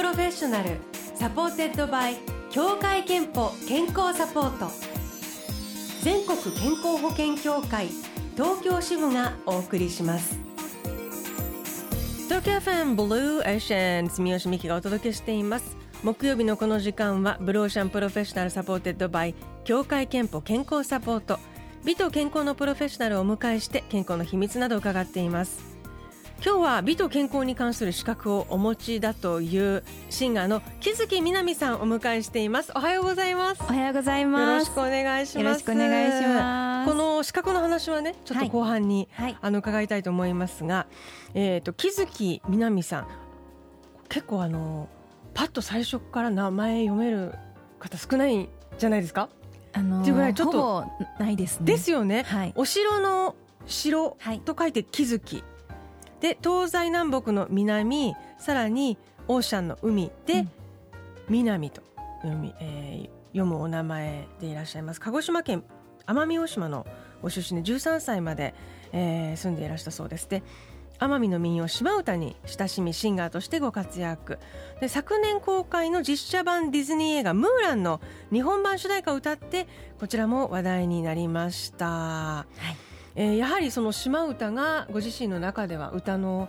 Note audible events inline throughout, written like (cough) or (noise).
Professional supported by 協会けんぽ健康サポート。全国健康保険協会東京支部がお送りします。東京 FM Blue Ocean 住吉美紀がお届けしています。木曜日のこの時間は Blue Ocean Professional supported by 協会けんぽ健康サポート。美と健康のプロフェッショナルをお迎えして健康の秘密などを伺っています。今日は美と健康に関する資格をお持ちだというシンガーの木月みなみさんをお迎えしています。おはようございます。おはようございます。よろしくお願いします。よろしくお願いします。この資格の話はねちょっと後半に、はい、あの伺いたいと思いますが、えっ、ー、と木月みなみさん結構あのパッと最初から名前読める方少ないじゃないですか？あのー、っていうぐらいちょっとないですね。ですよね、はい、お城の城と書いて木月、で東西南北の南さらにオーシャンの海で、うん、南と読み、えー、読むお名前でいらっしゃいます。鹿児島県奄美大島のご出身で13歳まで、えー、住んでいらしたそうです。で奄美の民謡島唄に親しみシンガーとしてご活躍。で昨年公開の実写版ディズニー映画「ムーラン」の日本版主題歌を歌ってこちらも話題になりました。はいえー、やはりその島唄がご自身の中では歌の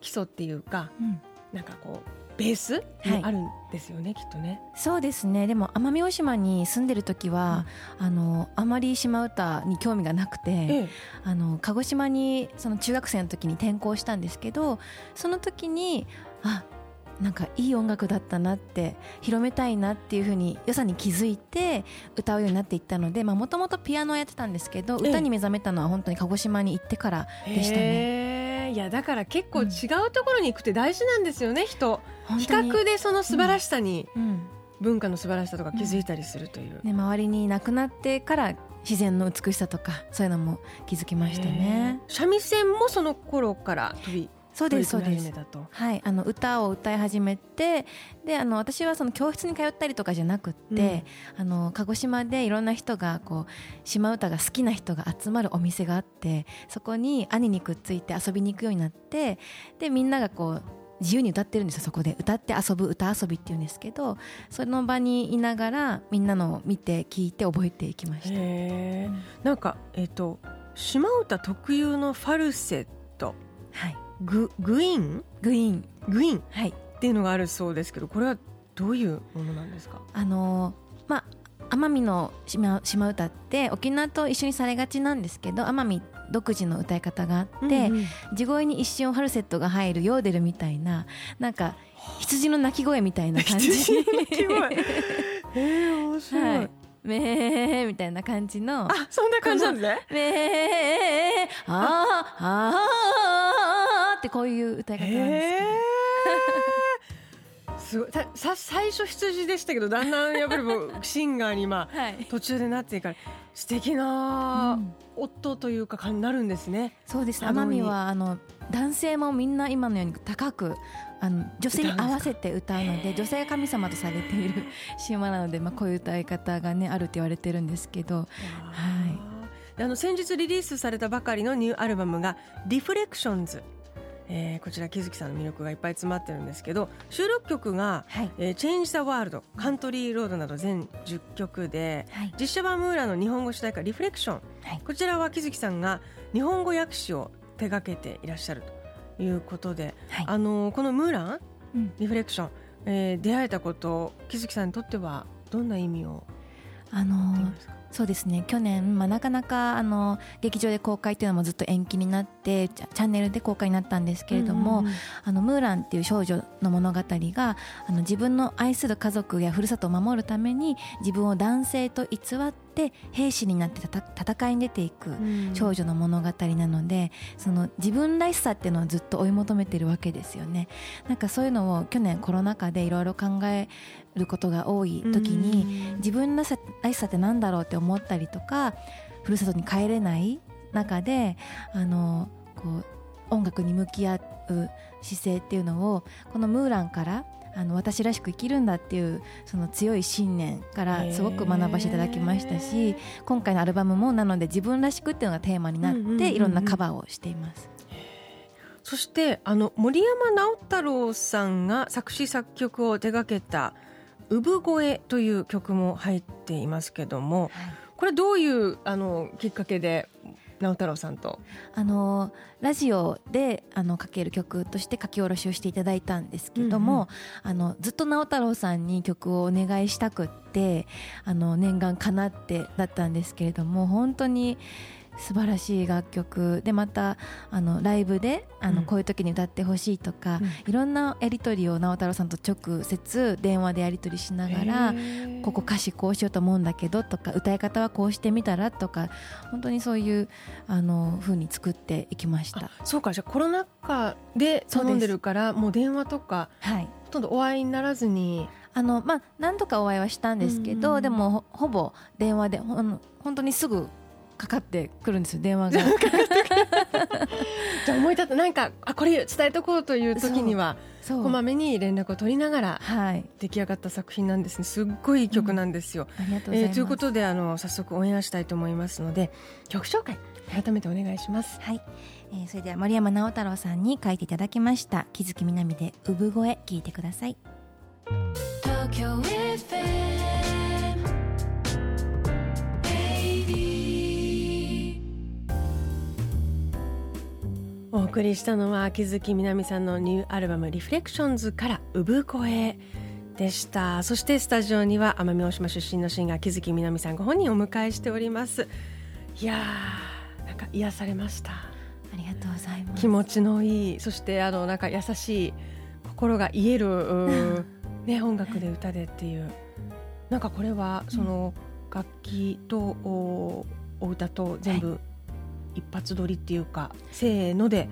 基礎っていうか、うん、なんかこうベースにあるんですよね、はい、きっとね。そうですね。でも奄美大島に住んでる時は、うん、あのあまり島唄に興味がなくて、ええ、あの鹿児島にその中学生の時に転校したんですけどその時にあなんかいい音楽だったなって広めたいなっていうふうに良さに気づいて歌うようになっていったのでもともとピアノをやってたんですけど歌に目覚めたのは本当に鹿児島に行ってからでしたね。いやだから結構違うところに行くって大事なんですよね、うん、人比較でその素晴らしさに、うん、文化の素晴らしさとか気づいたりするという、ね、周りになくなってから自然の美しさとかそういうのも気づきましたね。三味線もその頃から飛びそうですそうです。はい。あの歌を歌い始めてであの私はその教室に通ったりとかじゃなくって、うん、あの鹿児島でいろんな人がこう島唄が好きな人が集まるお店があってそこに兄にくっついて遊びに行くようになってでみんながこう自由に歌ってるんですよそこで。歌って遊ぶ歌遊びっていうんですけどその場にいながらみんなの見て聞いて覚えていきました、うん、なんかえっ、ー、と島唄特有のファルセット。はいググイーン？グイーン。グイーン？はい。っていうのがあるそうですけどこれはどういうものなんですか？あのまあ奄美の島島唄って沖縄と一緒にされがちなんですけど奄美独自の歌い方があって、うんうん、地声に一瞬ファルセットが入るヨーデルみたいななんか羊の鳴き声みたいな感じ。(laughs) 羊の鳴き声。えー、面白い、はい。めーみたいな感じの。あそんな感じなんですね。めーあーあーってこういう歌い方なんですすごい。さ最初羊でしたけどだんだんやっぱりもうシンガーにまあ、(laughs) はい、途中でなっていか素敵な夫というかになるんですね。そうです。奄美はあの男性もみんな今のように高くあの女性に合わせて歌うので女性が神様とされている島なので、まあ、こういう歌い方が、ね、あるって言われてるんですけど。はい。あの先日リリースされたばかりのニューアルバムが「リフレクションズ」えー、こちら木月さんの魅力がいっぱい詰まってるんですけど収録曲が「はい。えー、Change the World」「カントリーロード」など全10曲で、はい、実写版ムーラの日本語主題歌「リフレクション」はい、こちらは木月さんが日本語訳詞を手掛けていらっしゃるということで、はい、あのこのムーラン、うん、リフレクション、えー、出会えたこと木月さんにとってはどんな意味をあのそうですね。去年、まあ、なかなかあの劇場で公開というのもずっと延期になってチャンネルで公開になったんですけれども、うんうん、あのムーランっていう少女の物語があの自分の愛する家族やふるさとを守るために自分を男性と偽って兵士になって戦いに出ていく少女の物語なので、うん、その自分らしさっていうのをずっと追い求めてるわけですよね。なんかそういうのを去年コロナ禍でいろいろ考えることが多い時に、自分らしさってなんだろうって思ったりとかふるさとに帰れない中であのこう音楽に向き合う姿勢っていうのをこの「ムーラン」からあの私らしく生きるんだっていうその強い信念からすごく学ばせていただきましたし今回のアルバムもなので自分らしくっていうのがテーマになっていろんなカバーをしています。そしてあの森山直太朗さんが作詞作曲を手掛けた「産声」という曲も入っていますけども、はい、これどういうあのきっかけで直太朗さんと。あのラジオであのかける曲として書き下ろしをしていただいたんですけども、うんうん、あのずっと直太朗さんに曲をお願いしたくってあの念願かなってだったんですけれども本当に素晴らしい楽曲。でまたあのライブであのこういう時に歌ってほしいとか、うん、いろんなやり取りを直太朗さんと直接電話でやり取りしながらここ歌詞こうしようと思うんだけどとか歌い方はこうしてみたらとか本当にそういうあの風に作っていきました。そうか。じゃあコロナ禍で頼んでるからもう電話とか、はい、ほとんどお会いにならずに。あのまあ何度かお会いはしたんですけど、でもほぼ電話でほん本当にすぐかかってくるんですよ電話が。(laughs) じゃあ思い立ったなんかあこれ伝えとこうという時にはこまめに連絡を取りながら出来上がった作品なんですね。すっごいいい曲なんですよ、うん、ありがとうございます、えー、ということであの早速オンエアしたいと思いますので曲紹介改めてお願いします。はい、えー、それでは森山直太朗さんに書いていただきました。木月みなみで産声聞いてください。東京 FM お送りしたのは秋月みなみさんのニューアルバム「リフレクションズ」から「産声」でした。そしてスタジオには奄美大島出身のシンガー木月みなみさんご本人をお迎えしております。いやーなんか癒されました。ありがとうございます。気持ちのいいそしてあのなんか優しい心が癒える、(laughs) ね、音楽で歌でっていう。なんかこれはその楽器とお歌と全部一発撮りっていうかせーので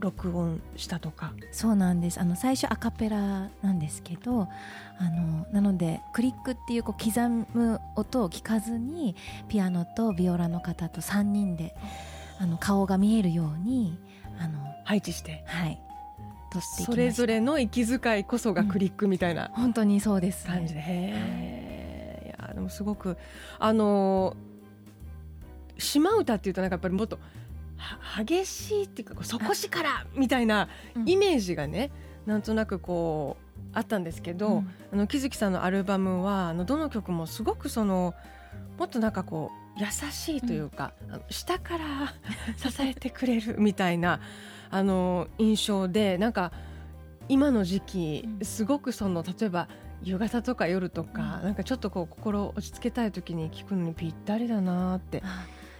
録音したとか、はい、そうなんです。あの最初アカペラなんですけどあのなのでクリックっていうこう刻む音を聞かずにピアノとビオラの方と3人であの顔が見えるようにあの配置して。はい。それぞれの息遣いこそがクリックみたいな、うん、本当にそうです感じで、へえ、い。やでもすごくあの島唄っていうとなんかやっぱりもっと激しいっていうか底力みたいなイメージがね、うん、なんとなくこうあったんですけど、うん、あの木月さんのアルバムはあのどの曲もすごくそのもっとなんかこう優しいというか、うん、下から支えてくれるみたいなあの印象でなんか今の時期すごくその例えば夕方とか夜とか、うん、なんかちょっとこう心落ち着けたい時に聞くのにぴったりだなって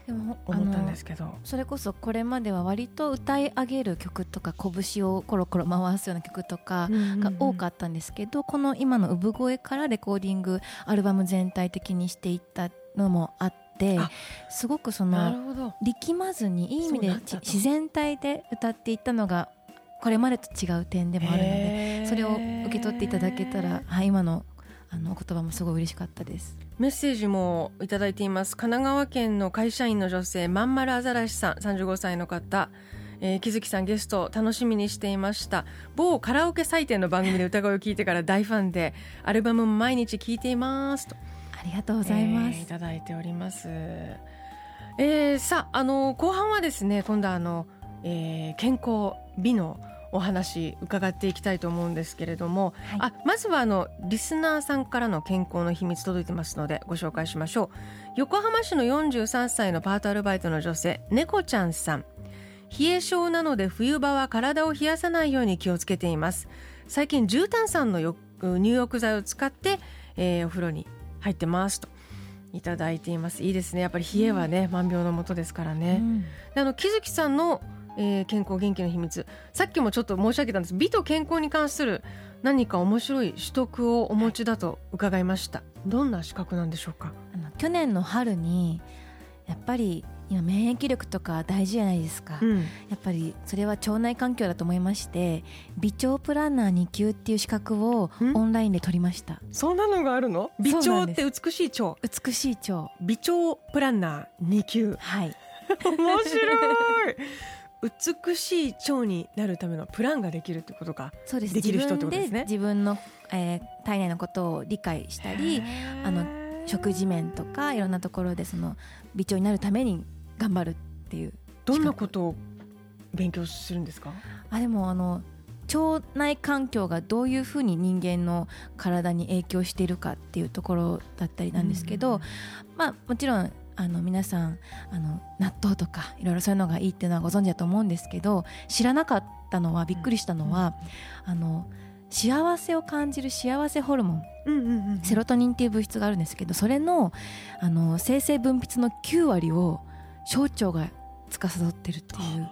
でも思ったんですけど。それこそこれまでは割と歌い上げる曲とか拳をコロコロ回すような曲とかが多かったんですけど、この今の産声からレコーディングアルバム全体的にしていったのもあって。すごくその力まずにいい意味で自然体で歌っていったのがこれまでと違う点でもあるのでそれを受け取っていただけたら、はい、今のあのお言葉もすごい嬉しかったです。メッセージもいただいています。神奈川県の会社員の女性まんまるアザラシさん35歳の方。えー、木月さんゲスト楽しみにしていました。某カラオケ採点の番組で歌声を聞いてから (laughs) 大ファンでアルバムも毎日聴いていますと。ありがとうございます、えー、いただいております。えー、さああの後半はですね今度はあの、えー、健康美のお話伺っていきたいと思うんですけれども、はい、あまずはあのリスナーさんからの健康の秘密届いてますのでご紹介しましょう。横浜市の43歳のパートアルバイトの女性猫ちゃんさん。冷え性なので冬場は体を冷やさないように気をつけています。最近重炭酸の入浴剤を使って、えー、お風呂に入ってますと。いただいています。いいですね。やっぱり冷えはね、うん、万病のもとですからね、うん、であの木月さんのえー、健康元気の秘密。さっきもちょっと申し上げたんです。美と健康に関する何か面白い取得をお持ちだと伺いました。どんな資格なんでしょうか？あの去年の春にやっぱり今免疫力とか大事じゃないですか、うん、やっぱりそれは腸内環境だと思いまして美腸プランナー2級っていう資格をオンラインで取りました。そんなのがあるの？美腸って美しい腸？美しい腸。美腸プランナー2級。はい。面白い美しい腸になるためのプランができるってことかそうです。できる人ってことですね。自分の、えー、体内のことを理解したりあの食事面とかいろんなところでその美腸になるために頑張るっていう。どんなことを勉強するんですか？あでもあの腸内環境がどういうふうに人間の体に影響しているかっていうところだったりなんですけど、まあ、もちろんあの皆さんあの納豆とかいろいろそういうのがいいっていうのはご存知だと思うんですけど知らなかったのはびっくりしたのは、あの幸せを感じる幸せホルモン、セロトニンっていう物質があるんですけどそれのあの生成分泌の9割を小腸が司ってるっていう。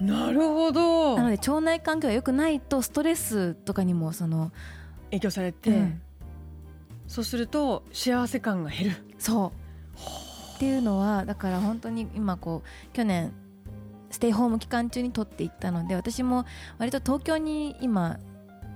なるほど。なので腸内環境が良くないとストレスとかにもその影響されて、うん、そうすると幸せ感が減る。そうっていうのはだから本当に今こう去年ステイホーム期間中に取っていったので私も割と東京に今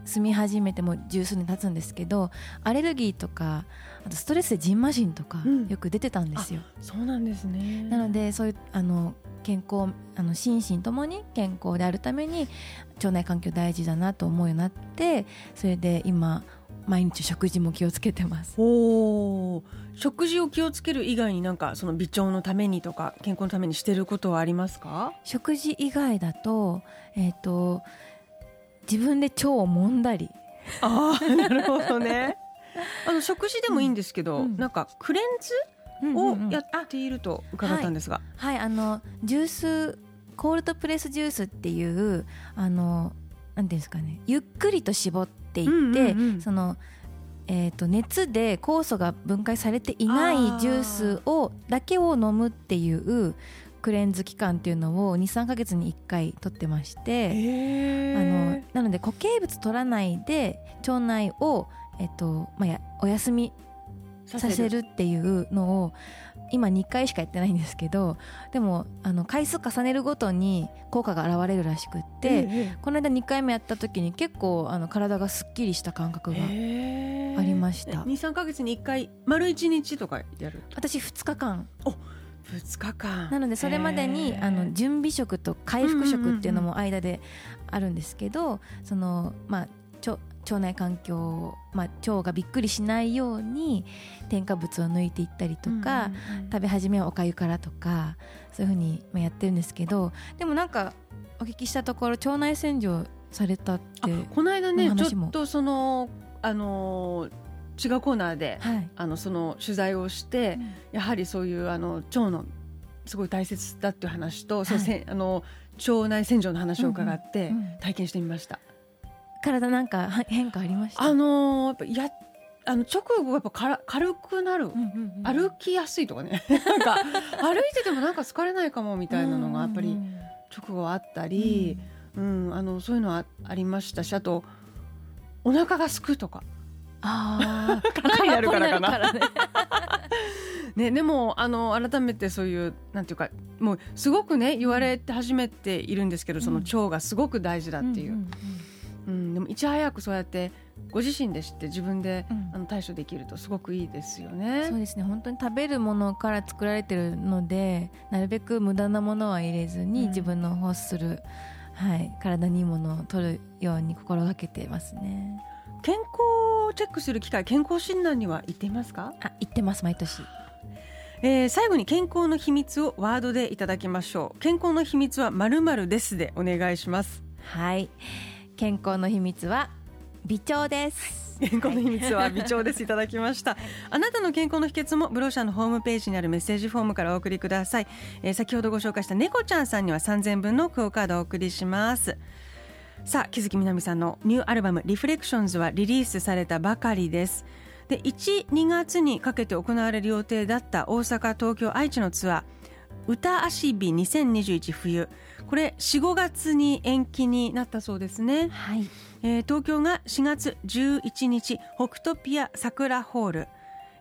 住み始めても十数年経つんですけどアレルギーとかあとストレスでじんましん。とかよく出てたんですよ、うん、そうなんですね。なのでそういうあの健康あの心身ともに健康であるために腸内環境大事だなと思うようになってそれで今毎日食事も気をつけてます。お食事を気をつける以外になんかその微腸のためにとか健康のためにしてることはありますか？食事以外だと,、えーと、自分で腸を揉んだり。ああなるほどね。あの食事でもいいんですけど、うん、なんかクレンズをやっていると伺ったんですが、はい、はい、あのジュースコールドプレスジュースっていうあのなんていうんですかねゆっくりと絞っていって、うんうんうん、そのえーと、熱で酵素が分解されていないジュースをだけを飲むっていうクレンズ期間っていうのを23か月に1回取ってましてあのなので固形物取らないで腸内を、えっとまあ、お休みさせるっていうのを今2回しかやってないんですけどでもあの回数重ねるごとに効果が現れるらしくって、ええ、この間2回目やった時に結構あの体がすっきりした感覚がありました、23か月に1回丸1日とかやる？私2日間。お2日間。なのでそれまでにあの準備食と回復食っていうのも間であるんですけどそのまあ腸内環境、まあ、腸がびっくりしないように添加物を抜いていったりとか、うんうんうん、食べ始めはおかゆからとかそういうふうにやってるんですけどでもなんかお聞きしたところ腸内洗浄されたってこの間ねちょっとそのあの違うコーナーで、はい、あのその取材をして、うん、やはりそういうあの腸のすごい大切だっていう話と、はい、そうせあの腸内洗浄の話を伺って体験してみました。体なんか変化ありました？あのー、やあの直後やっぱから軽くなる、うんうんうん、歩きやすいとかね。(laughs) なんか歩いててもなんか疲れないかもみたいなのがやっぱり直後あったり、うん、うん、あのそういうのはありましたしあとお腹が空くとか。あかなりあるからかな。(laughs) ね、でもあの改めてそういうなんていうかもうすごくね言われて始めているんですけど、その腸がすごく大事だっていう。うんうんうんいち早くそうやってご自身で知って自分で、うん、あの対処できるとすごくいいですよね。そうですね。本当に食べるものから作られてるのでなるべく無駄なものは入れずに、自分の欲する、はい、体にいいものを取るように心がけてますね。健康をチェックする機会健康診断には行っていますか？あ行ってます毎年。えー、最後に健康の秘密をワードでいただきましょう。健康の秘密はまるまるですでお願いします。はい健康の秘密は微腸です。健康の秘密は微腸です。いただきました、はい、あなたの健康の秘訣もブローシャのホームページにあるメッセージフォームからお送りください、えー、先ほどご紹介した猫ちゃんさんには3000分のクオカードをお送りします。さあ木月みなみさんのニューアルバムリフレクションズはリリースされたばかりです。で1、2月にかけて行われる予定だった大阪、東京、愛知のツアー歌足日2021冬これ4、5月に延期になったそうですね、はい。えー、東京が4月11日北トピア桜ホール、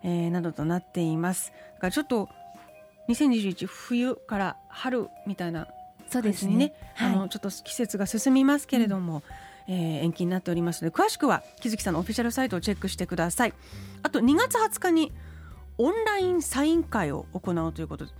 えー、などとなっています。だからちょっと2021冬から春みたいなそうですね、はい、あのちょっと季節が進みますけれども、うん、えー、延期になっておりますので詳しくは木月さんのオフィシャルサイトをチェックしてください。あと2月20日にオンラインサイン会を行うということで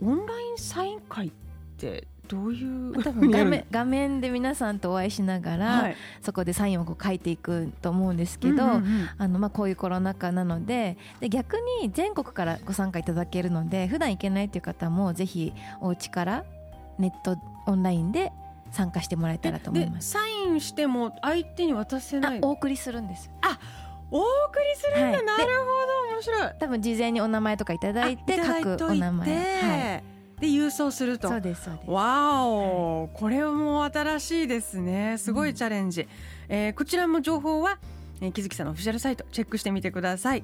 オンラインサイン会ってどういう多分画面画面で皆さんとお会いしながら、はい、そこでサインをこう書いていくと思うんですけど、うんうんうん、あのまあこういうコロナ禍なのでで逆に全国からご参加いただけるので普段行けないという方もぜひお家からネットオンラインで参加してもらえたらと思います。サインしても相手に渡せない？お送りするんです。あお送りするんだ、はい、なるほど。面白い。多分事前にお名前とかいただいて。書くお名前。はいで郵送すると。そうですそうです。わお、はい、これも新しいですね。すごいチャレンジ、うん、えー、こちらも情報は、えー、木月さんのオフィシャルサイトチェックしてみてください。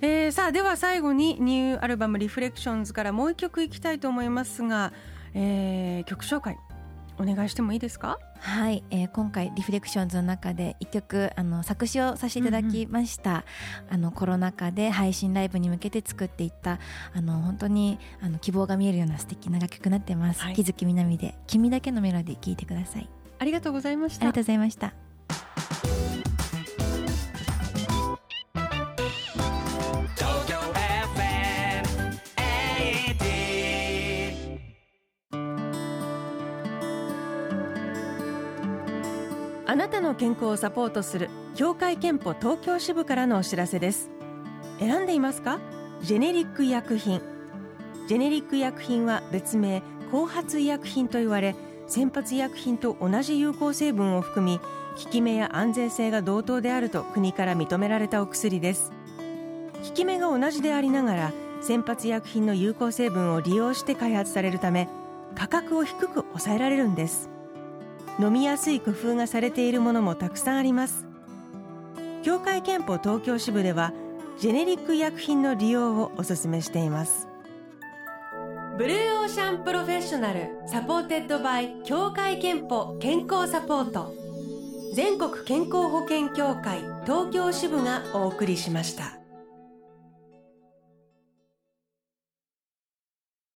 えー、さあでは最後にニューアルバム「リフレクションズ」からもう一曲いきたいと思いますが、えー、曲紹介お願いしてもいいですか？はい、えー、今回リフレクションズの中で一曲あの作詞をさせていただきました、うん。うん、あのコロナ禍で配信ライブに向けて作っていったあの本当にあの希望が見えるような素敵な楽曲になってます、はい、木月みなみで君だけのメロディー聞いてください。ありがとうございました。ありがとうございましたあなたの健康をサポートする協会憲法東京支部からのお知らせです。選んでいますか？ジェネリック医薬品。ジェネリック医薬品は別名後発医薬品と言われ先発医薬品と同じ有効成分を含み効き目や安全性が同等であると国から認められたお薬です。効き目が同じでありながら先発医薬品の有効成分を利用して開発されるため価格を低く抑えられるんです。飲みやすい工夫がされているものもたくさんあります。協会けんぽ東京支部ではジェネリック医薬品の利用をお勧めしています。 Blue Ocean Professional supported by 協会けんぽ健康サポート。全国健康保険協会東京支部がお送りしました。